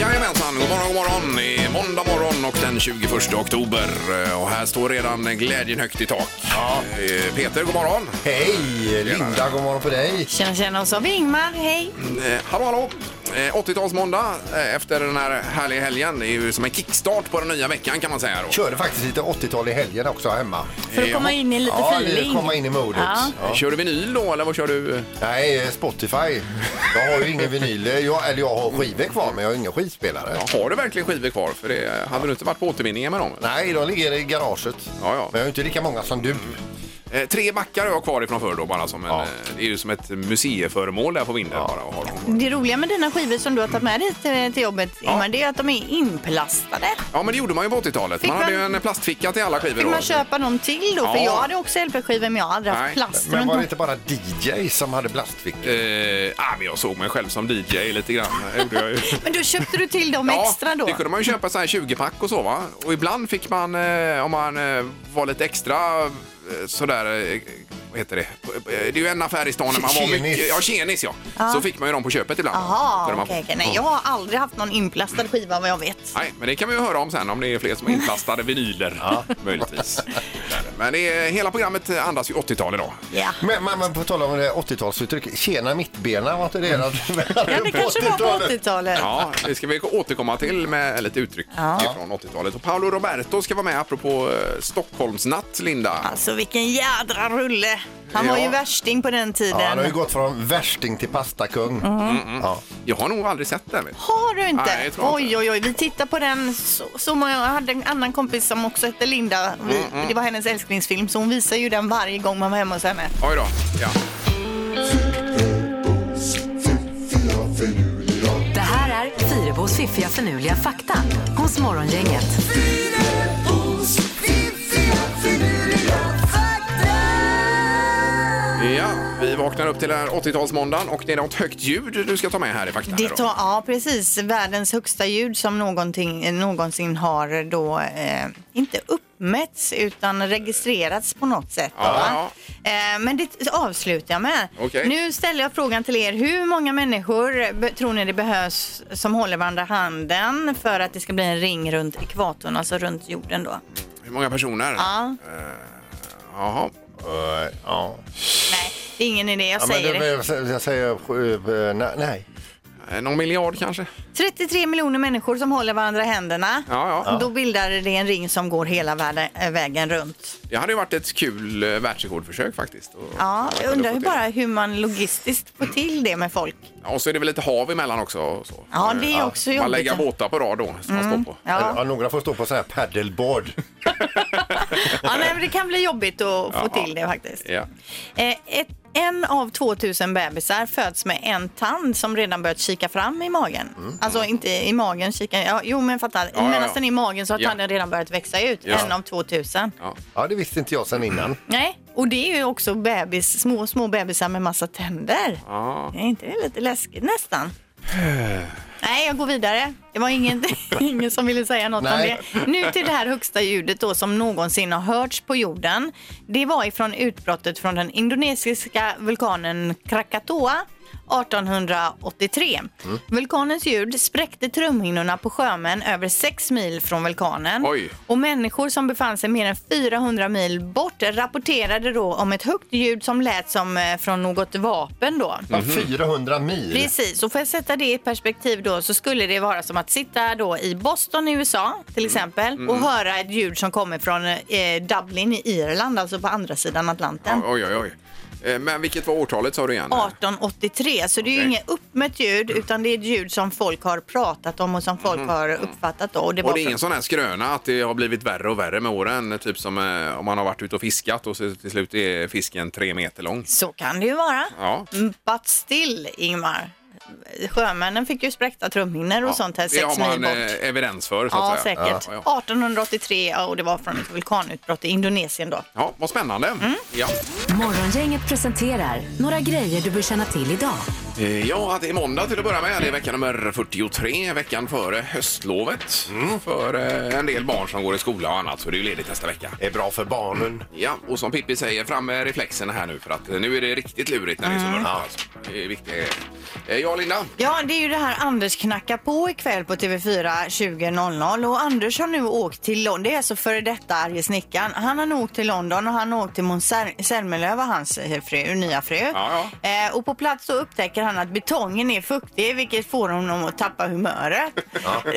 Jajamensan, god morgon, god morgon. Det är måndag morgon och den 21 oktober. Och här står redan glädjen högt i tak. Eh, Peter, god morgon. Hej! Linda, god morgon på dig. Tjena, tjena. Och så har vi Ingmar. Hej. Eh, Hallå, hallå. Eh, 80-talsmåndag eh, efter den här härliga helgen. Det är ju som en kickstart på den nya veckan kan man säga. Då. Körde faktiskt lite 80-tal i helgen också hemma. För att komma in i lite Ja, feeling. komma in i modet. Ja. Ja. Kör du vinyl då eller vad kör du? Nej, eh, Spotify. Jag har ju ingen vinyl. Jag, eller jag har skivor kvar, men jag har ingen skivspelare. Ja, har du verkligen skivor kvar? För det hade du inte varit på återvinningen med dem? Nej, de ligger i garaget. Ja, ja. Men jag har inte lika många som du. Eh, tre backar har jag kvar ifrån förr då bara som en, Ja. eh, det är ju som ett museiföremål där på vinden bara. att ha dem. Det roliga med dina skivor som du har tagit med dig till, till jobbet, Ingmar, det är att de är inplastade. Ja, men det gjorde man ju på 80-talet. Fick Man hade ju man- en plastficka till alla skivor. Fick då. man köpa någon till då? För Ja. jag hade också LP-skivor men jag hade haft Nej. plast Men runt var det om. inte bara DJ som hade plastfickor? Eh, ah, men jag såg mig själv som DJ lite grann. Det gjorde jag ju. Men då köpte du till dem extra då? det kunde man ju köpa så här 20-pack och så va. Och ibland fick man, eh, om man eh, var lite extra sådär, eh, heter det? Eh, Det är ju en affär i stan när man var Tjenis. mycket, ja tjenis ja. Så fick man ju dem på köpet ibland. Jaha, Kunde okej. man- okej. Nej, jag har aldrig haft någon inplastad skiva vad jag vet. Nej, men det kan vi ju höra om sen om det är fler som har inplastade vinyler. Möjligtvis. Men det är, hela programmet andas ju 80-tal idag. Ja. Men, men, men på tal om det 80-talsuttryck, tjena mittbena, var inte det mm. Ja, det kanske var på 80-talet. Ja, det ska vi återkomma till med lite uttryck Ja. från 80-talet. Och Paolo Roberto ska vara med apropå eh, Stockholmsnatt, Linda. Alltså vilken jädra rulle. Han var Ja. ju värsting på den tiden. Ja, han har ju gått från värsting till pastakung. Ja. Jag har nog aldrig sett den. vet du. Har du inte? Nej, jag tror oj, inte. oj, oj. Vi tittar på den så, så många. Jag hade en annan kompis som också hette Linda. Vi, Mm, Det var hennes älsklingsfilm, så hon visar ju den varje gång man var hemma hos henne. Oj då. Ja. Det här är Fyrebos fiffiga förnuliga fakta hos Morgongänget. Ja, vi vaknar upp till den här 80-talsmåndagen och det är något högt ljud du ska ta med här i fakta. Det tar, ja, precis. Världens högsta ljud som någonting, någonsin har då eh, inte uppmätts utan registrerats på något sätt. Ja, va? Eh, men det avslutar jag med. Okej. Nu ställer jag frågan till er. Hur många människor tror ni det behövs som håller varandra handen för att det ska bli en ring runt ekvatorn, alltså runt jorden då? Hur många personer? Ja. Jaha. Eh, ja. Nej, det är ingen idé. Jag Ja, säger det. det, jag säger eh, nej, nej. Eh, Någon miljard kanske? 33 miljoner människor som håller varandra i händerna. Ja, ja. Då bildar det en ring som går hela världen, äh, vägen runt. Det hade ju varit ett kul eh, världsrekordförsök faktiskt. Och- Ja, jag undrar till. bara hur man logistiskt får till det med folk. Ja, och så är det väl lite hav emellan också. och Så. Ja, det är också Man jobbigt. lägger båtar på rad då, som man står på. Ja. Ja, några får stå på sån här paddleboard. Ja, nej, men det kan bli jobbigt att få Ja. till det faktiskt. Ja. Eh, ett, en av 2000 bebisar föds med en tand som redan börjat kika fram i magen. Alltså inte i magen, kika, ja, jo men fattar. Mm. ja, Medan ja. den är i magen så har Ja. tanden redan börjat växa ut. Ja. En av 2000. Ja, det visste inte jag sen innan. Nej, och det är ju också bebis, små, små bebisar med massa tänder. Ja. Är inte det lite läskigt nästan? Nej, jag går vidare. Det var ingen, ingen som ville säga något Nej. om det. Nu till det här högsta ljudet då som någonsin har hörts på jorden. Det var ifrån utbrottet från den indonesiska vulkanen Krakatoa 1883. Vulkanens ljud spräckte trumhinnorna på sjömän över 6 mil från vulkanen. Oj. Och människor som befann sig mer än 400 mil bort rapporterade då om ett högt ljud som lät som eh, från något vapen då. Ja, 400 mil. Precis, och för att sätta det i perspektiv då så skulle det vara som att sitta då i Boston i USA till exempel och höra ett ljud som kommer från eh, Dublin i Irland, alltså på andra sidan Atlanten. Oj, oj, oj. Eh, Men vilket var årtalet sa du igen? 1883, så det är ju Okej. inget uppmätt ljud utan det är ett ljud som folk har pratat om och som folk har uppfattat då. Och det, Och var det är ingen sån här skröna att det har blivit värre och värre med åren? Typ som eh, om man har varit ute och fiskat och så till slut är fisken tre meter lång. Så kan det ju vara. Ja. Mm, But still, Ingmar. Sjömännen fick ju spräckta trumhinnor och sånt här det sex har mil man bort. eh, evidens för så Ja, att säga. säkert. Ja, ja. 1883 och det var från ett vulkanutbrott i Indonesien då. ja, vad spännande. Mm. Ja. Morgongänget presenterar några grejer du bör känna till idag. Eh, ja, att det är måndag till att börja med. Det är vecka nummer 43, veckan före höstlovet. Mm. För eh, en del barn som går i skola och annat så det är ju ledigt nästa vecka. Det är bra för barnen. Ja, och som Pippi säger, fram med reflexerna här nu för att eh, nu är det riktigt lurigt när det är Mm. så mörkt. Alltså. Det är viktiga grejer. Eh, Ja, Linda? Ja, det är ju det här Anders knackar på ikväll på TV4 20.00 och Anders har nu åkt till London. Det är alltså före detta arge snickaren. Han har nu åkt till London och han har åkt till Måns Zel- Zelmerlöw och hans eh, fru, nya fru. Ja, Eh, och på plats så upptäcker han att betongen är fuktig vilket får honom att tappa humöret.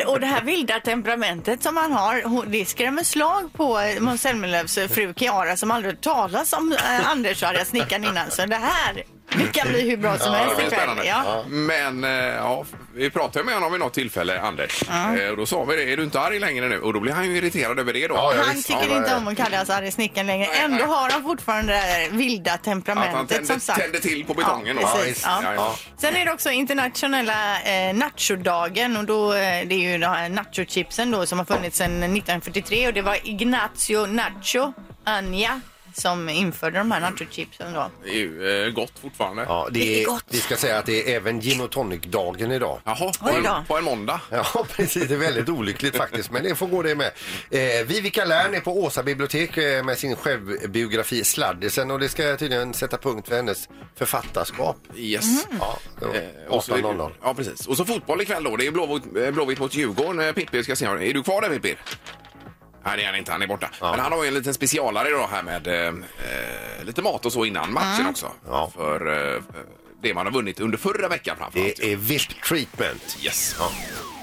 Och det här vilda temperamentet som han har, det skrämmer slag på eh, Måns Zelmerlöws eh, fru Chiara som aldrig hört talas om eh, Anders och arga snickaren innan. Så det här, det kan bli hur bra som helst det blir ikväll. spännande. Ja. Men eh, ja, vi pratade med honom vid något tillfälle, Anders. Eh, Och då sa vi det, är du inte arg längre nu? Och då blir han ju irriterad över det då. Ja, ja, Han visst. tycker Ja, inte om att kallas arg snickaren längre. Nej, Ändå nej. har han fortfarande det här vilda Att han temperamentet tände, som sagt. tände till på betongen då. precis. Ja. Ja, ja. Sen är det också internationella eh, nachodagen och då, eh, det är ju de här nachochipsen då som har funnits sedan 1943 och det var Ignacio Nacho Anja som införde de här nachochipsen då. Det är ju eh, gott fortfarande. Ja, det, Det är gott. vi ska säga att det är även gin och tonic-dagen idag. Jaha, på Oj en, på en måndag. Ja, precis. Det är väldigt olyckligt faktiskt, men det får gå det med. Eh, Vivica Lärn är på Åsa bibliotek eh, med sin självbiografi Sladdisen och det ska tydligen sätta punkt för hennes författarskap. Yes. Ja, då, Eh, och så- 18.00. Ja, precis. Och så fotboll ikväll då. Det är Blåvitt, eh, Blåvitt mot Djurgården. Eh, Pippi ska se. Är du kvar där Pippi? Nej, det är han inte. Han är borta. Men han har ju en liten specialare då här med eh, eh, lite mat och så innan matchen också. Ja. För eh, det man har vunnit under förra veckan framförallt. Det är VIP treatment. Yes.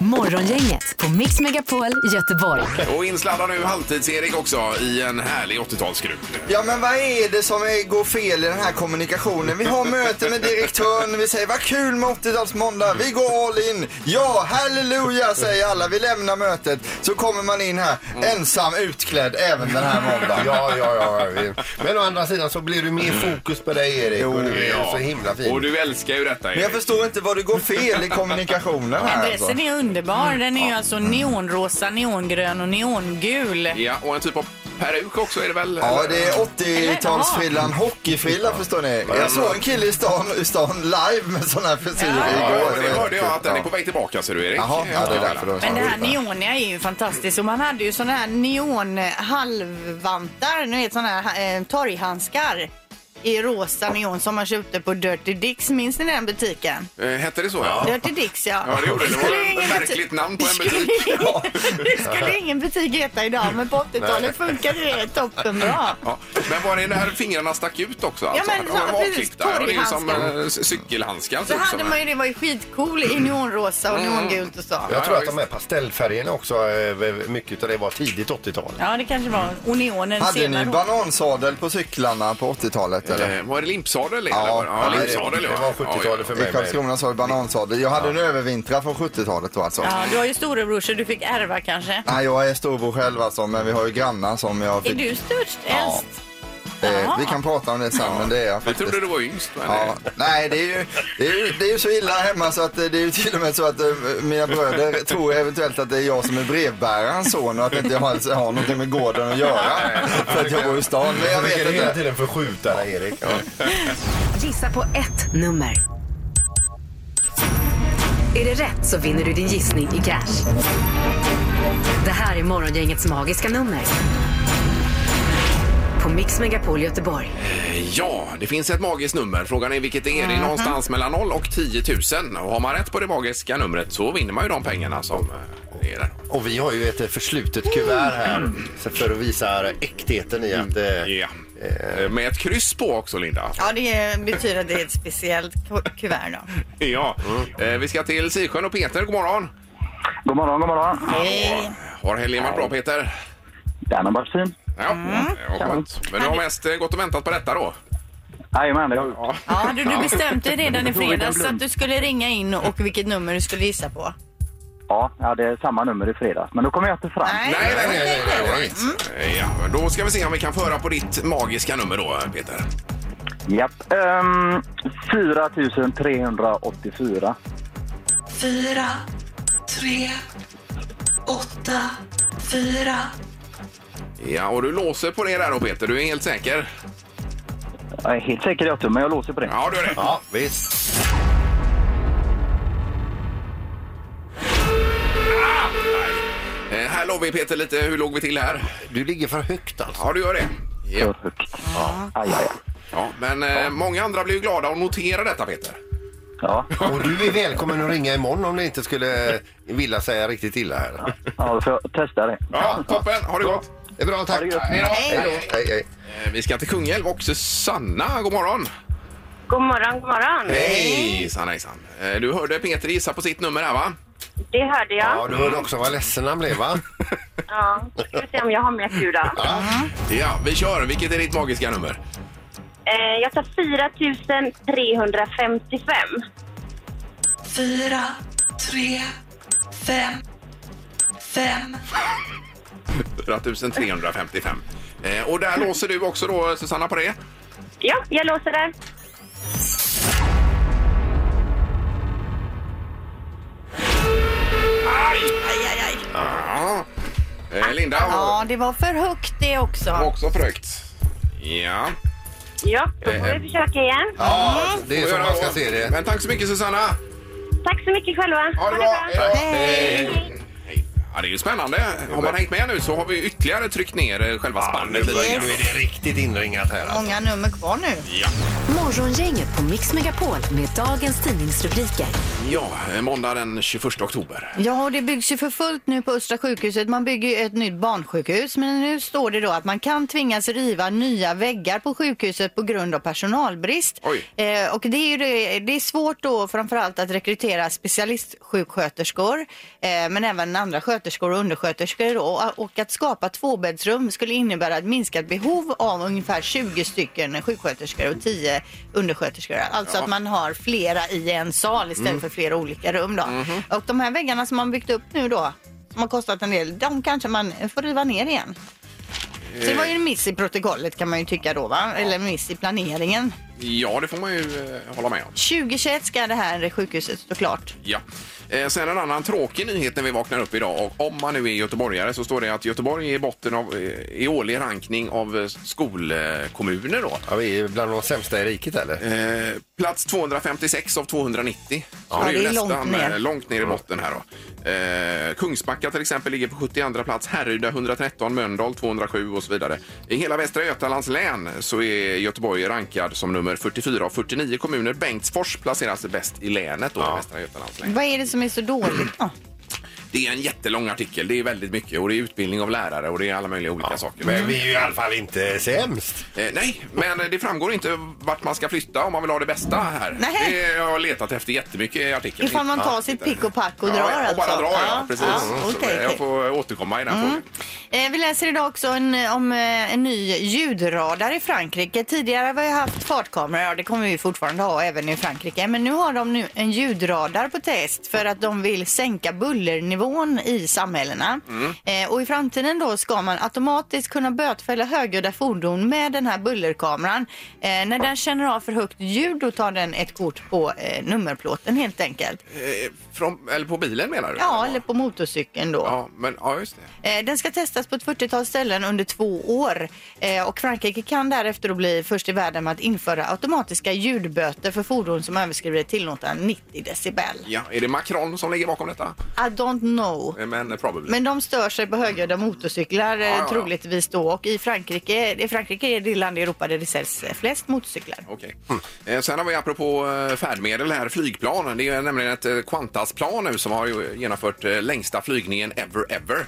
Morgongänget på Mix Megapol Göteborg. Och insladdar nu halvtids-Erik också i en härlig 80-talsskruv. Ja men vad är det som är, går fel i den här kommunikationen? Vi har möte med direktören, vi säger vad kul med 80-talsmåndag, vi går all in. Ja, halleluja säger alla, vi lämnar mötet. Så kommer man in här ensam utklädd även den här måndagen. Ja, ja, ja. Men å andra sidan så blir det mer fokus på dig Erik och du är så himla fin. Du älskar ju detta Men jag Erik. förstår inte vad det går fel i kommunikationen här alltså. Adressen är underbar. Den är ju alltså neonrosa, neongrön och neongul. Ja, och en typ av peruk också är det väl? Ja, eller? det är 80-talsfrillan, hockeyfrilla förstår ni. Jag såg en kille i stan, i stan live med sån här frisyr Ja, igår. det hörde jag att den är på väg tillbaka ser du Erik. Jaha, ja, det är därför då. Men det här neoniga är ju fantastiskt och man hade ju såna här neon halvvantar, ni vet såna här eh, torghandskar i rosa neon som man köpte på Dirty Dicks. Minns ni den butiken? Eh, Hette det så ja? Dirty Dicks ja. Ja, det gjorde det. Det var skulle ett ingen märkligt butik- namn på en det skulle butik. ingen- Det skulle ingen butik heta idag men på 80-talet funkade det toppenbra. Ja. Men var det när fingrarna stack ut också? Alltså? men De var ja, precis. avklippta. Ja, det är ju som Torghandskar. eh, cykelhandskar. Så typ, hade som man ju det var ju skitcool i neonrosa och neongult och så. Jag tror att de här pastellfärgerna också, eh, mycket av det var tidigt 80-tal. Ja det kanske var. Och neonen Hade senare. ni banansadel på cyklarna på 80-talet eller? Eh, Var det limpsadel? eller? Ja, ja, det- limpsadel. det ja. var 70-talet för I mig. med. Karlskrona sa vi banansadel. Jag hade en övervintra från 70-talet då alltså. Ja, du har ju storebror så du fick ärva kanske. Nej, jag är storbror själv alltså, men vi har ju grannar som jag Är fick... du störst, Ja. äldst? Eh, vi kan prata om det sen, men det är jag Vi faktiskt. trodde du var yngst. Men Ja, nej, det är, ju, det, är ju, det är ju så illa hemma så att eh, det är ju till och med så att eh, mina bröder tror eventuellt att det är jag som är brevbärarens son och att inte jag har, har någonting med gården att göra. För att jag bor i stan. Men jag vet hela inte. tiden förskjuta dig Erik. Ja. Gissa på ett nummer. Är det rätt så vinner du din gissning i cash. Det här är Morgongängets magiska nummer. På Mix Megapol Göteborg. Ja, det finns ett magiskt nummer. Frågan är vilket det är. Det är någonstans mellan 0 och 10 000. Och har man rätt på det magiska numret så vinner man ju de pengarna som eh, är där. Och vi har ju ett eh, förslutet kuvert här så för att visa äktheten i att... Eh, Ja. Eh, Med ett kryss på också, Linda. Ja, det betyder att det är ett speciellt ku- kuvert då. Ja. Eh, Vi ska till Sisjön och Peter, god morgon. God morgon, god morgon. Hej. Har helgen varit bra, Peter? Den har varit fin. Ja, ja skönt. Men du har mest eh, gått och väntat på detta då? Jajamän, det har vi. Ja, hade du bestämt dig redan i fredags att du skulle ringa in och vilket nummer du skulle gissa på? Ja, jag hade samma nummer i fredags, men då kommer jag inte fram. Nej, nej, nej. nej, nej, all right. Eh, Ja, men då ska vi se om vi kan föra på ditt magiska nummer då, Peter. Japp. Um, 4384. Fyra, tre, åtta, fyra. Ja, och du låser på det där då Peter, du är helt säker? Jag är helt säker i men jag låser på det. Ja, du är det. Ja, visst. Eh, här låg vi Peter lite, hur låg vi till här? Du ligger för högt alltså. Ja, du gör det. Ja, För högt. Aj, aj, aj. ja men eh, många andra blir ju glada och noterar detta Peter. Ja, Och du är välkommen att ringa imorgon om det inte skulle vilja säga riktigt illa här. ja då får jag testa det. Ja, toppen. Ha det gott. Det är bra, tack. Ha det gött. Hej då. Hej, hej, hej. Eh, Vi ska till Kungälv och Susanna, god morgon. God morgon, god morgon. Hej Sanna hejsan. Eh, Du hörde Peter gissa på sitt nummer här va? Det hörde jag. Ja, du hörde också vad ledsen han blev va? Ja. Ska vi se om jag har med tur då. Ja, vi kör. Vilket är ditt magiska nummer? Eh, jag tar 4355. Fyra, tre, fem, fem. 4355. Eh, Och där låser du också då Susanna på det? Ja, jag låser där. Aj! Aj, aj, aj. Ja. Eh, Linda Ja, det var för högt det också. också frökt. Ja. Ja, då får vi försöka igen. Ja, det är så man ska se det. Men tack så mycket Susanna. Tack så mycket själva. Ha det bra. Hej då. Hej. Ja, det är ju spännande. Har man hängt med nu så har vi ytterligare tryckt ner eh, själva Ja, nu spannet lite är grann. det riktigt inringat här alltså. Många nummer kvar nu. Ja. Morgongänget på Mix Megapol med dagens tidningsrubriker. Ja, måndag den 21 oktober. Ja, och det byggs ju för fullt nu på Östra sjukhuset. Man bygger ju ett nytt barnsjukhus. Men nu står det då att man kan tvingas riva nya väggar på sjukhuset på grund av personalbrist. Eh, och det är, det, det är svårt då framförallt att rekrytera specialistsjuksköterskor. Eh, men även andra sköterskor och undersköterskor då. Och att skapa tvåbäddsrum skulle innebära ett minskat behov av ungefär 20 stycken sjuksköterskor och 10 undersköterskor. Alltså att man har flera i en sal istället för flera olika rum då. Och de här väggarna som man byggt upp nu då, som har kostat en del, de kanske man får riva ner igen. Så det var ju en miss i protokollet kan man ju tycka då va? Eller en miss i planeringen. Ja, det får man ju eh, hålla med om. 2021 ska det här sjukhuset stå klart. Ja. Eh, sen en annan tråkig nyhet när vi vaknar upp idag. Och om man nu är göteborgare så står det att Göteborg är i botten av, eh, i årlig rankning av eh, skolkommuner då. Ja, vi är bland de sämsta i riket eller? Eh, plats 256 av 290. Så Ja, det är långt nästan ner. eh, långt ner i botten här då. Eh, Kungsbacka till exempel ligger på 72 plats, Härryda 113, Mölndal 207 och så vidare. I hela Västra Götalands län så är Göteborg rankad som nummer 44 av 49 kommuner. Bengtsfors placeras bäst i länet då, i Västra Götalands län. Vad är det som är så dåligt då? Det är en jättelång artikel, det är väldigt mycket och det är utbildning av lärare och det är alla möjliga olika saker. Men vi är ju i alla fall inte sämst. Eh, nej, men det framgår inte vart man ska flytta om man vill ha det bästa här. Nej. Det jag har jag letat efter jättemycket i artikeln. Ifall man tar Ja, sitt pick och pack och drar ja, alltså? och bara drar, ja. Ja, precis. ja, Så okej, jag okej. får återkomma i den frågan. Eh, vi läser idag också en, om eh, en ny ljudradar i Frankrike. Tidigare har vi haft fartkameror, ja, det kommer vi fortfarande ha även i Frankrike. Men nu har de nu en ljudradar på test för att de vill sänka bullernivån i samhällena. Eh, och i framtiden då ska man automatiskt kunna bötfälla högljudda fordon med den här bullerkameran. Eh, när den känner av för högt ljud då tar den ett kort på eh, nummerplåten helt enkelt. Eh, från, eller på bilen menar du? Ja, eller på motorcykeln då. Ja, men, ja, just det. Eh, Den ska testas på ett 40-tal ställen under två år Eh, och Frankrike kan därefter då bli först i världen med att införa automatiska ljudböter för fordon som överskrider tillåtna 90 decibel. Ja, är det Macron som ligger bakom detta? I don't know. Eh, Men probably. Men de stör sig på högljudda motorcyklar eh, ja, ja. troligtvis då och i Frankrike, i Frankrike är det land i Europa där det säljs eh, flest motorcyklar. Okej. Eh, Sen har vi apropå eh, färdmedel här, flygplan. Det är nämligen ett eh, Qantas-plan nu som har ju genomfört eh, längsta flygningen ever ever.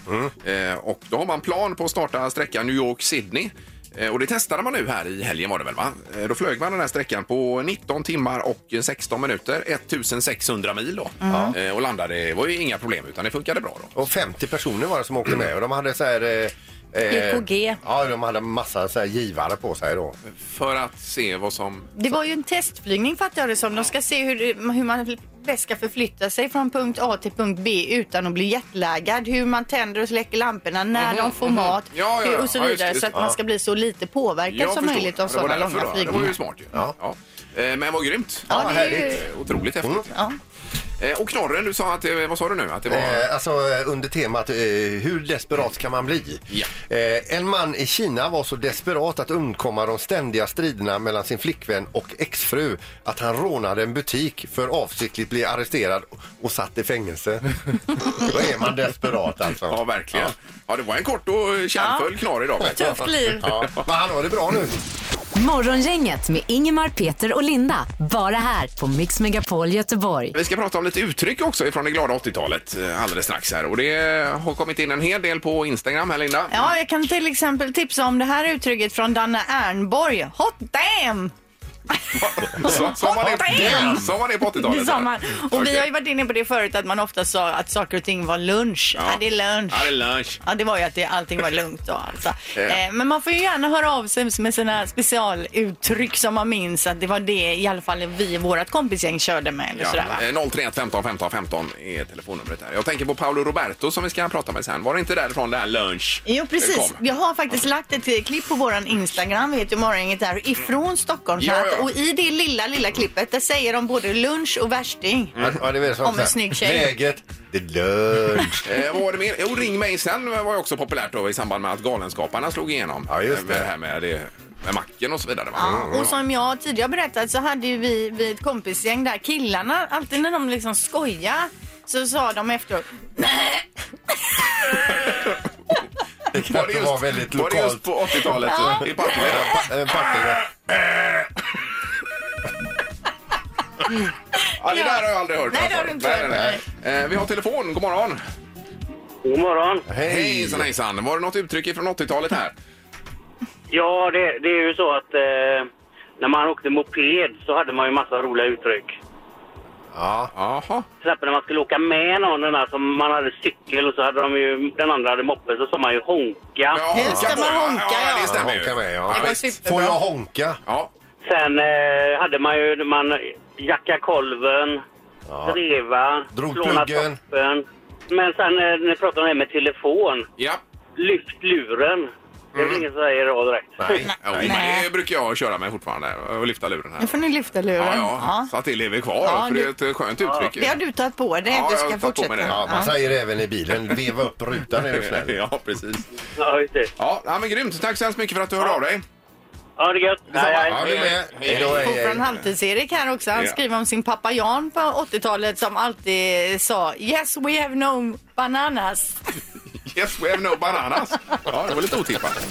Eh, Och då har man plan på att starta sträckan New York-Sydney. Eh, Och det testade man nu här i helgen var det väl va? Eh, Då flög man den här sträckan på 19 timmar och 16 minuter, 1600 mil då. Eh, Och landade, det var ju inga problem utan det funkade bra då. Och 50 personer var det som åkte med och de hade så här... Eh, eh, EKG. Ja, de hade massa så här givare på sig då. För att se vad som... Det var ju en testflygning fattar jag det som. De ska se hur, hur man bäst ska förflytta sig från punkt A till punkt B utan att bli jetlaggad. Hur man tänder och släcker lamporna, när de får mat Mhm, Ja, ja, hur- ja. och så Ja, just vidare. det. så att Ja. man ska bli så lite påverkad Jag som förstår. möjligt av sådana långa då. Det var ju flygningar. smart ju. Ja. Eh, Men vad grymt. Ja, det är ju- Eh, Otroligt häftigt. Ja. Eh, Och knorren, du sa att, det- vad sa du nu? Att det var... Eh, alltså eh, under temat eh, hur desperat kan man bli? Ja. Eh, en man i Kina var så desperat att undkomma de ständiga striderna mellan sin flickvän och exfru att han rånade en butik för avsiktligt bli arresterad och satt i fängelse. Då är man desperat alltså. Ja, verkligen. Ja. det var en kort och kärnfull knorr idag. Tufft liv. Ja, men han har det bra nu. Morgongänget med Ingemar, Peter och Linda. Bara här på Mix Megapol Göteborg. Vi ska prata om lite uttryck också ifrån det glada 80-talet eh, alldeles strax här. Och det har kommit in en hel del på Instagram här, Linda. Ja, jag kan till exempel tipsa om det här uttrycket från Danne Ernborg. Hot damn! Så, sa man det på 80-talet? Det sa man. Och vi har ju varit inne på det förut att man ofta sa att saker och ting var lunch. Ja, det är lunch. Ja, det är lunch. Ja, det var ju att det, allting var lugnt då alltså. Ja. Eh, men man får ju gärna höra av sig med sina specialuttryck som man minns att det var det i alla fall vi i vårt kompisgäng körde med. Eller sådär? Ja, eh, 031 15 15 15 är telefonnumret här. Jag tänker på Paolo Roberto som vi ska prata med sen. Var det inte därifrån det här lunch Jo, precis. kom? Jag har faktiskt lagt ett eh, klipp på våran Instagram, vet du, morgongänget där, ifrån Stockholm. Ja, ja. Och i det lilla, lilla klippet, där säger de både lunch och värsting. Ja, det är Om en snygg tjej. Läget, det är lunch. Eh, vad var det mer? Jo, Ring mig sen var ju också populärt då i samband med att Galenskaparna slog igenom. Ja, just Eh, det. det här med, det, med macken och så vidare. Va? Ja, och som jag tidigare berättat så hade ju vi, vi ett kompisgäng där killarna, alltid när de liksom skojar så sa de efteråt Det Var kanske det just, var väldigt var det just lokalt. på 80-talet Ja. i Partille? Ja, det där har jag aldrig hört. Nej, det har du inte hört. nej, nej. Eh, Vi har telefon. God morgon. God morgon. Hej. Hejsan hejsan. Var det något uttryck från 80-talet här? Ja, det, det är ju så att eh, när man åkte moped så hade man ju massa roliga uttryck. Ja. Jaha. Till exempel när man skulle åka med någon, den där som man hade cykel och så hade de ju, den andra hade moppe, så sa man ju honka. Ja, Just det, honka man på, honka, ja. ja. det stämmer ju. Honka med, ja. Det var visst. superbra. Får jag honka? Ja. Sen eh, hade man ju, man jacka kolven, Ja. dreva, Drog slåna pluggen. toppen. Men sen eh, när ni pratar om det här med telefon, Ja. lyft luren. Det är väl ingen som säger idag direkt. Nej. Jo, men Nej. det brukar jag köra med fortfarande och lyfta luren här. Nu får ni lyfta luren. Ja, ja, så att det lever kvar. Ja, för det är det- ett skönt uttryck. ju. Det har du tagit på dig Ja, du jag har ska tagit på mig fortsätta. det. Ja, man säger det även i bilen. Veva upp rutan är du snäll. Ja, precis. Ja, just det. Ja, ja, men grymt. Tack så hemskt mycket för att du hörde av dig. Ja, det gött. Hej, Ja, hej. du med. Hej då, hej, Och hej. från Halvtids-Erik här också. Han Ja. skriver om sin pappa Jan på 80-talet som alltid sa Yes we have no bananas. Yes, we have no bananas. Ja, det var lite otippat.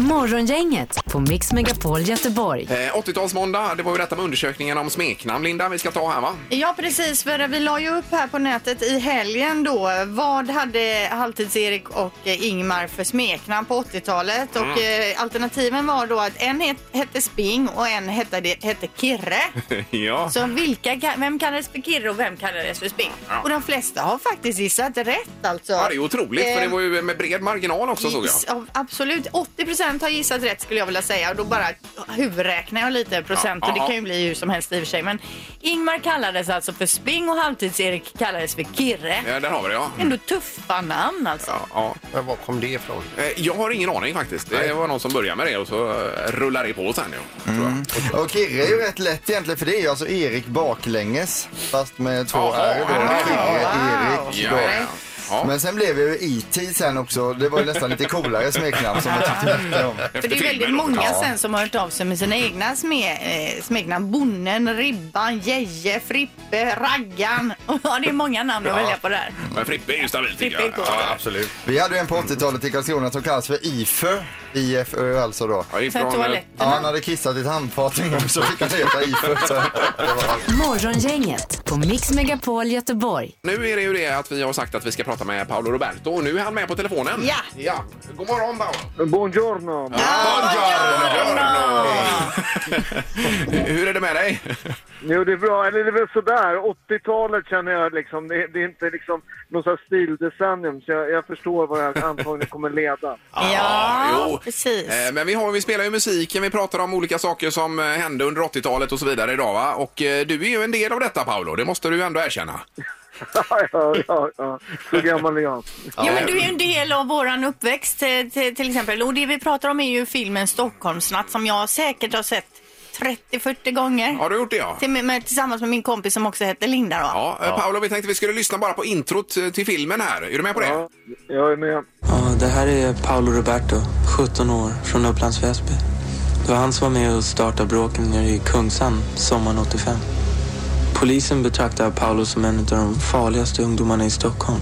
Morgongänget på Mix Megapol Göteborg. Eh, 80-talsmåndag, det var ju detta med undersökningen om smeknamn, Linda, vi ska ta här va? Ja precis, för vi la ju upp här på nätet i helgen då vad hade Halvtids-Erik och eh, Ingmar för smeknamn på 80-talet och Mm. eh, alternativen var då att en het, hette Sping och en hette, det- hette Kirre. ja. Så vilka, ka- vem kallades för Kirre och vem kallades för Sping? Ja. Och de flesta har faktiskt gissat rätt alltså. ja, det är otroligt för det Eh, var ju med bred marginal också såg jag. Absolut, 80 procent har gissat rätt skulle jag vilja säga och då bara huvudräknar jag lite procent Ja, och det kan ju bli hur som helst i och för sig. Men Ingmar kallades alltså för Sping och Halvtids-Erik kallades för Kirre. Ja, där har vi det ja. Ändå tuffa namn alltså. Ja, ja. Men var kom det ifrån? Eh, Jag har ingen aning faktiskt. Det var någon som började med det och så eh, rullar det på sen. Ja, tror jag. Och Kirre är ju rätt lätt egentligen för det är ju alltså Erik baklänges fast med två Jaha, R då. ja, Kirre, wow. Erik Ja, då. ja, ja. Ja. Men sen blev ju E.T. sen också, det var ju nästan lite coolare smeknamn som jag tyckte bättre om. För det är väldigt många sen som har hört av sig med sina egna sme, eh, smeknamn. Bonnen, Ribban, Geje, Frippe, Raggan. Ja, det är många namn att välja på där. Men Frippe är ju stabilt tycker Frippe är jag. cool. Ja, Absolut. Vi hade ju en på 80-talet i Karlskrona som kallas för IFÖ. IFÖ alltså då. Ja, För ifrån, eh, toaletten. Ja, han hade kissat i ett handfat en gång så fick han heta IFÖ. Så det var... Morgongänget på Mix Megapol Göteborg. Nu är det ju det att vi har sagt att vi ska prata med Paolo Roberto och nu är han med på telefonen. Ja. ja. God morgon Paolo. Buongiorno. Hur är det med dig? Jo, det är bra. Eller det är väl sådär. 80-talet känner jag liksom, det, det är inte liksom någon sån här stildecennium så jag, jag förstår vad jag antagligen kommer leda. Ja. Jo, Precis. Eh, Men vi, har, vi spelar ju musiken, vi pratar om olika saker som eh, hände under 80-talet och så vidare idag va? Och eh, du är ju en del av detta Paolo, det måste du ju ändå erkänna. ja, ja, ja. Så gammal är jag. Ja, men du är ju en del av våran uppväxt eh, till, till exempel. Och det vi pratar om är ju filmen Stockholmsnatt som jag säkert har sett 30-40 gånger. Har du gjort det ja? Till, med, tillsammans med min kompis som också heter Linda då. Ja, eh, Paolo, vi tänkte vi skulle lyssna bara på introt eh, till filmen här. Är du med på det? Ja, jag är med. Ja, det här är Paolo Roberto, 17 år, från Upplands Väsby. Det var han som var med och startade bråken nere i Kungsan sommaren 85. Polisen betraktar Paolo som en av de farligaste ungdomarna i Stockholm.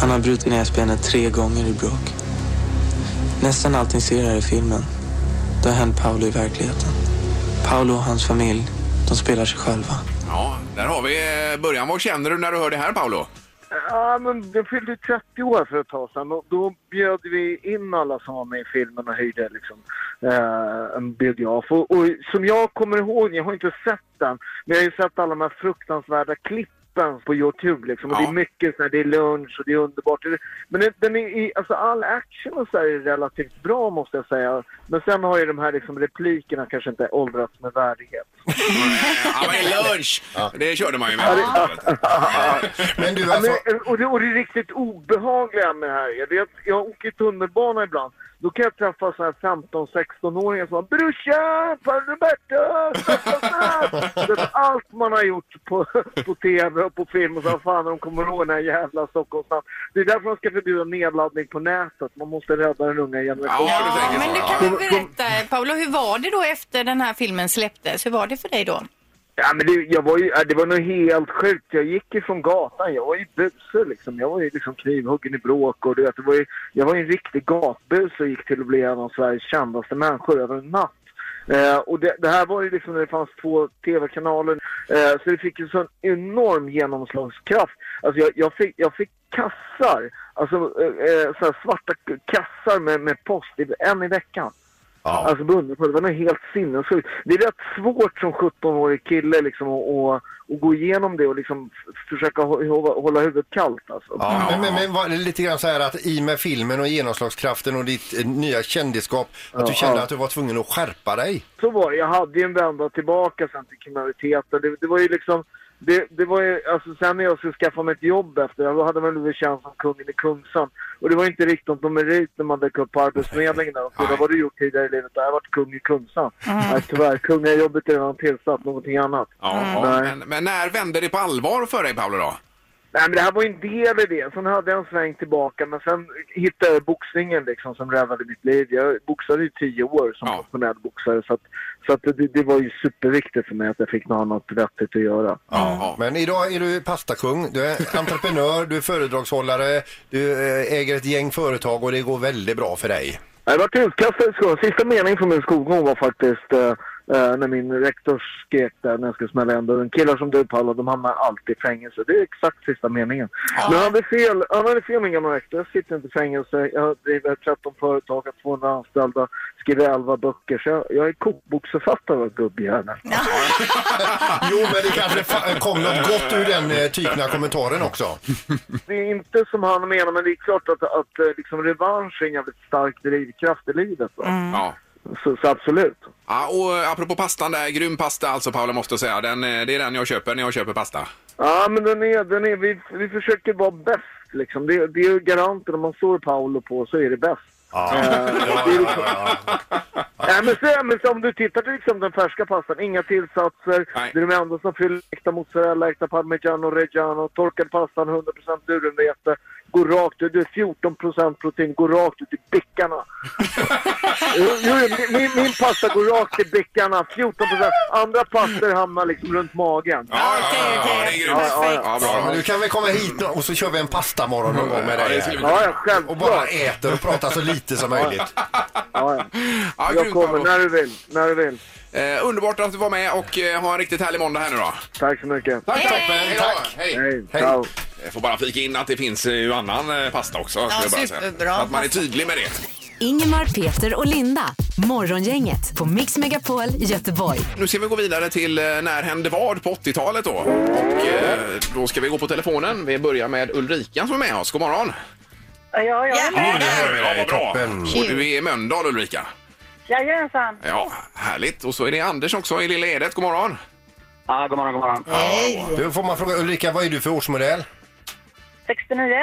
Han har brutit näsbenet tre gånger i bråk. Nästan allt ni ser här i filmen, det har hänt Paolo i verkligheten. Paolo och hans familj, de spelar sig själva. Ja, där har vi eh, början. Vad känner du när du hör det här Paolo? Ja, men jag fyllde 30 år för ett tag sedan och då bjöd vi in alla som var med i filmen och hyrde liksom, eh, en biograf. Och, och som jag kommer ihåg, jag har inte sett den, men jag har ju sett alla de här fruktansvärda klippen på Youtube liksom. Och det är mycket så här, det är lunch och det är underbart. Men den, den är, i- alltså all action och så här är relativt bra måste jag säga. Men sen har ju de här liksom replikerna kanske inte åldrats med värdighet. Ja, men lunch! Det körde man ju med. Men du, Ja, alltså... men, och, det, och det är riktigt obehagliga med det här att jag åker tunnelbana ibland. Då kan jag träffa så här 15-16-åringar som bara “Brorsan! Så att Allt man har gjort på, på tv och på film och så fan de kommer ihåg den här jävla Stockholmsnatt. Det är därför man ska förbjuda nedladdning på nätet. Man måste rädda den unga generationen. Ja, men du kan väl berätta, Paolo, hur var det då efter den här filmen släpptes? Hur var det för dig då? Ja, men det, jag var ju, det var nog helt sjukt. Jag gick ju från gatan. Jag var ju buse liksom. Jag var ju liksom knivhuggen i bråk och det, det var ju, jag var ju en riktig gatbus och gick till att bli en av Sveriges kändaste människor över en natt. Eh, och det, det här var ju liksom när det fanns två tv-kanaler. Eh, så det fick ju sån enorm genomslagskraft. Alltså jag, jag, fick, jag fick kassar, alltså eh, eh så här svarta kassar med, med post, en i veckan. Alltså bundet på det. Det var helt sinnessjukt. Det är rätt svårt som 17-årig kille liksom att, att, att gå igenom det och liksom försöka hå- hålla, huvudet kallt alltså. Ja, men, men, men var det lite grann så här att i med filmen och genomslagskraften och ditt eh, nya kändisskap, att du Ja, kände ja. att du var tvungen att skärpa dig? Så var det. Jag hade ju en vända tillbaka sen till kriminaliteten. Det, det var ju liksom... Det, det var ju, alltså sen när jag skulle skaffa mig ett jobb efter, då hade man blivit känd som kungen i Kungsan. Och det var inte riktigt någon merit när man dök upp på Arbetsförmedlingen där. Och så, vad du gjort tidigare i livet? Jag har varit kung i Kungsan. Nej, tyvärr, kungajobbet är redan tillsatt, någonting annat. Ja, Nej. men, men när vände det på allvar för dig Paolo då? Nej men det här var ju en del i det. Sen hade jag en sväng tillbaka men sen hittade jag boxningen liksom som räddade mitt liv. Jag boxade i tio år som professionell boxare så att, så att det, det var ju superviktigt för mig att jag fick något annat vettigt att göra. Ja. Men idag är du pastakung, du är entreprenör, du är föredragshållare, du eh, äger ett gäng företag och det går väldigt bra för dig. Jag var utkastad i skolan. Sista meningen från min skolgång var faktiskt eh, eh, när min rektor skrek där när jag skulle smälla igen dörren. Killar som du Paolo, de hamnar alltid i fängelse. Det är exakt sista meningen. Men han hade fel, han hade fel min gamla rektor. Jag sitter inte i fängelse. Jag driver 13 företag, har 200 anställda, skriver 11 böcker. Så jag, jag är kokboksförfattare och gubbhjärna. Jo, men det kanske kom något gott ur den eh, typen av kommentaren också. Det är inte som han menar, men det är klart att, att eh, liksom, revansch är en jävligt stark drivkraft i livet. Va? Ja. Så, så absolut. Ja, och eh, apropå pastan där, grym pasta alltså Paolo måste jag säga. Den, eh, det är den jag köper när jag köper pasta. Ja, men den är, den är, vi, vi försöker vara bäst liksom. Det, det är ju garanten, om man står Paolo på så är det bäst. Ja. Eh, det är liksom... Nej, men, så, men så, om du tittar till liksom den färska pastan, inga tillsatser. Det är de enda som fyller äkta mozzarella, äkta parmigiano reggiano, torkad pastan, 100% durumvete. Går rakt ut, det är 14% protein, går rakt ut i jo, jo, min, min pasta går rakt i bickarna, 14%. Andra pastor hamnar liksom runt magen. Ja, okej, okej. Ja, det är grymt. Ja, ja, Ja, bra. Men du kan väl komma hit och så kör vi en pastamorgon någon gång med Ja, dig. det vi. Ja, ja, självklart. Och bara äter och pratar så lite som möjligt. Ja, ja. Ja, Jag grymt, kommer när du vill, när du vill. Eh, underbart att du var med och eh, ha en riktigt härlig måndag här nu då. Tack så mycket. Tack, Toppen, Hej då. tack. Hej. Hej, Hej. ciao. Jag får bara flika in att det finns eh, ju annan eh, pasta också. ska jag bara säga. superbra att man är pasta. tydlig med det. Ingemar, Peter och Linda. Morgongänget på Mix Megapol Göteborg. Nu ska vi gå vidare till eh, När hände vad på 80-talet då. Och eh, då ska vi gå på telefonen. Vi börjar med Ulrika som är med oss. God morgon! Ja, jag är Ja, med. det hör vi dig. Ja, bra. Toppen. Och du är i Mölndal Ulrika. Jajamensan. Ja, härligt. Och så är det Anders också i Lilla Edet. God morgon. Ja, god morgon, god morgon. Hej! Då får man fråga Ulrika, vad är du för årsmodell? 69.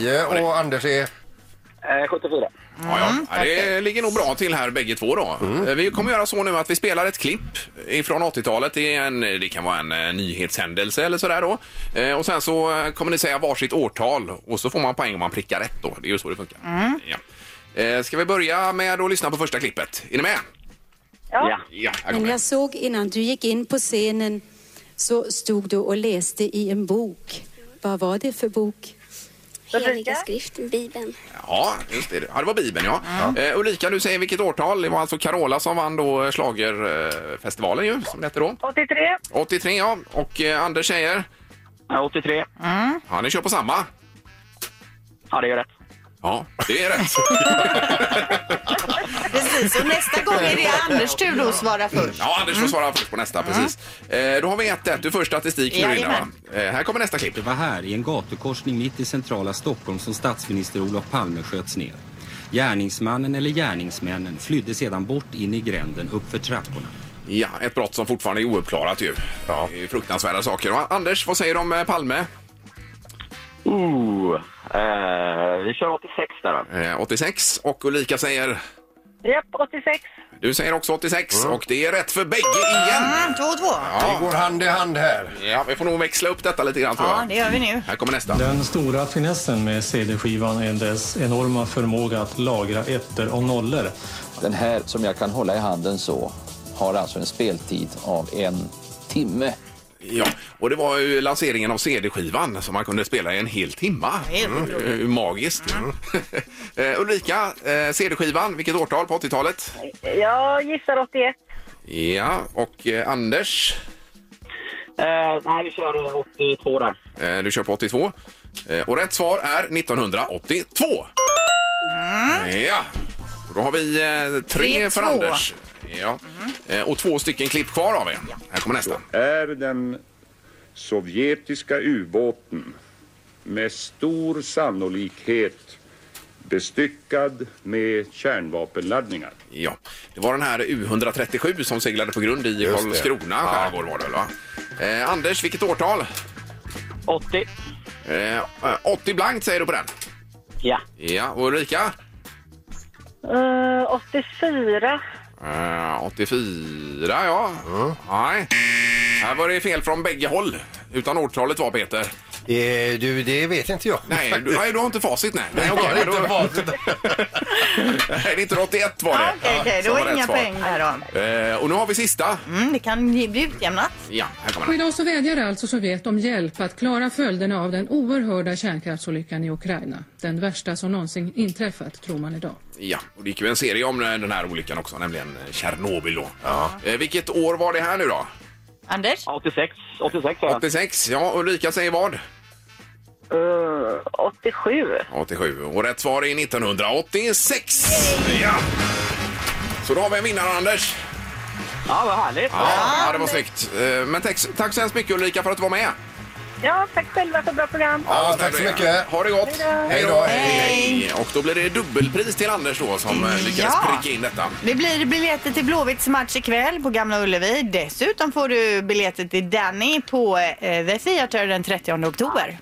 9 och Anders är? Eh, 74. Ja, ja. Ja, det ligger nog bra till här bägge två då. Eh, Vi kommer göra så nu att vi spelar ett klipp ifrån 80-talet. Det, är en, det kan vara en eh, nyhetshändelse eller sådär då. Eh, Och sen så eh, kommer ni säga varsitt årtal och så får man poäng om man prickar rätt då. Det är ju så det funkar. Ja. Eh, Ska vi börja med att lyssna på första klippet? Är ni med? Ja. Ja, här Men det. jag såg innan du gick in på scenen så stod du och läste i en bok. Vad var det för bok? Heliga skriften, Bibeln. Ja, just det. Ja, det var Bibeln, ja. Eh, Ulrika, du säger vilket årtal? Det var alltså Carola som vann då Schlagerfestivalen ju, som det hette då. 83. 83, ja. Och eh, Anders säger? Ja, 83. Ja, ni kör på samma? Ja, det är rätt. Ja, det är rätt. Precis, och nästa gång är det Anders tur då att svara först. Ja, Anders får svara först på nästa, precis. Eh, då har vi 1-1. Du får statistik nu, Linda. Jajamän. va? Eh, här kommer nästa klipp. Det var här, i en gatukorsning mitt i centrala Stockholm, som statsminister Olof Palme sköts ner. Gärningsmannen eller gärningsmännen flydde sedan bort in i gränden uppför trapporna. Ja, ett brott som fortfarande är ouppklarat ju. Ja. Det är fruktansvärda saker. Och Anders, vad säger du om eh, Palme? Ooh, eh, vi kör 86 där då. Eh, 86. Och Ulrika säger? Japp, 86. Du säger också 86 och det är rätt för bägge igen. Mm, två, två. Det går hand i hand här. Ja, vi får nog växla upp detta lite grann tror Ja, jag. det gör vi nu. Här kommer nästa. Den stora finessen med CD-skivan är dess enorma förmåga att lagra ettor och nollor. Den här som jag kan hålla i handen så har alltså en speltid av en timme. Ja, och det var ju lanseringen av CD-skivan som man kunde spela i en hel timma. Otroligt. Eh, Magiskt. Eh, Ulrika, eh, CD-skivan, vilket årtal på 80-talet? Jag gissar 81. Ja, och eh, Anders, Eh, nej, vi kör 82 där. eh, du kör på 82. Eh, och rätt svar är 1982. Ja, då har vi eh, tre Tre, för två. Anders. Ja. Eh, och två stycken klipp kvar av er. Här kommer nästa. är den sovjetiska ubåten med stor sannolikhet bestyckad med kärnvapenladdningar. Ja, det var den här U137 som seglade på grund i Just det. Karlskrona Ja. skärgård var det väl, va? Eh, Anders, vilket årtal? 80. Eh, 80 blankt säger du på den. Ja. Ja, och Ulrika? Uh, 84. Eh, 84, ja. Nej. Här var det fel från bägge håll. Utan årtalet var Peter. Eh, du, det vet inte jag. Nej, du, nej, du har inte facit nej. nej Jag okej, har men inte då- facit. Nej, 1981 var det. Ja, Okej, okej, som då var är inga svar. poäng där då. Eh, och nu har vi sista. Mm, det kan bli bli utjämnat. Ja, här kommer Och den. idag så vädjar alltså Sovjet om hjälp att klara följderna av den oerhörda kärnkraftsolyckan i Ukraina. Den värsta som någonsin inträffat, tror man idag. Ja, och det gick ju en serie om eh, den här olyckan också, nämligen eh, Tjernobyl då. Eh, vilket år var det här nu då? Anders? 86. 86 ja. 86, ja. Ulrika säger vad? Uh, 87. 87. Och rätt svar är 1986. Ja! Så då har vi en vinnare, Anders. Ja, vad härligt. Ja, ja det var snyggt. Eh, Men tack, tack så hemskt mycket Ulrika för att du var med. Ja, tack själva för bra program. Ja, tack så mycket. Ha det gott. Hej då. Hej. Och då blir det dubbelpris till Anders då som eh, lyckades Ja. pricka in detta. Det blir biljetter till Blåvitts match ikväll på Gamla Ullevi. Dessutom får du biljetter till Danny på eh, The Theatre den 30 oktober.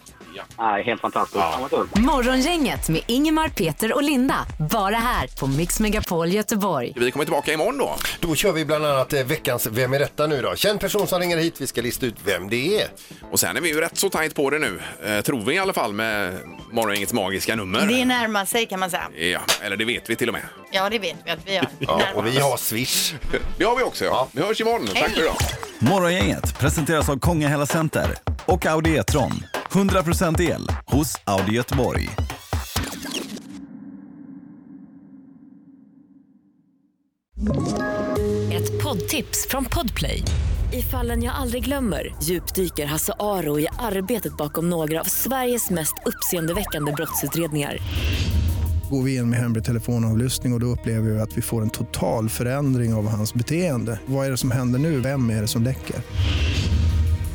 Nej, helt fantastiskt. Ja. Morgongänget med Ingemar, Peter och Linda. Bara här på Mix Megapol Göteborg. Vi kommer tillbaka imorgon då. Då kör vi bland annat eh, veckans Vem är detta nu då? Känd person som ringer hit, vi ska lista ut vem det är. Och sen är vi ju rätt så tajt på det nu. Eh, tror vi i alla fall med Morgongängets magiska nummer. Det närmar sig kan man säga. Ja, eller det vet vi till och med. Ja, det vet vi att vi gör. Ja, och vi har Swish. Det har vi också ja. Vi hörs imorgon. Tack för idag. Morgongänget presenteras av Kongahälla Center och Audi E-tron. 100% el hos Audi Göteborg. Ett poddtips från Podplay. I fallen jag aldrig glömmer djupdyker Hasse Aro i arbetet bakom några av Sveriges mest uppseendeväckande brottsutredningar. Går vi in med hemlig telefonavlyssning och, och då upplever vi att vi får en total förändring av hans beteende. Vad är det som händer nu? Vem är det som läcker?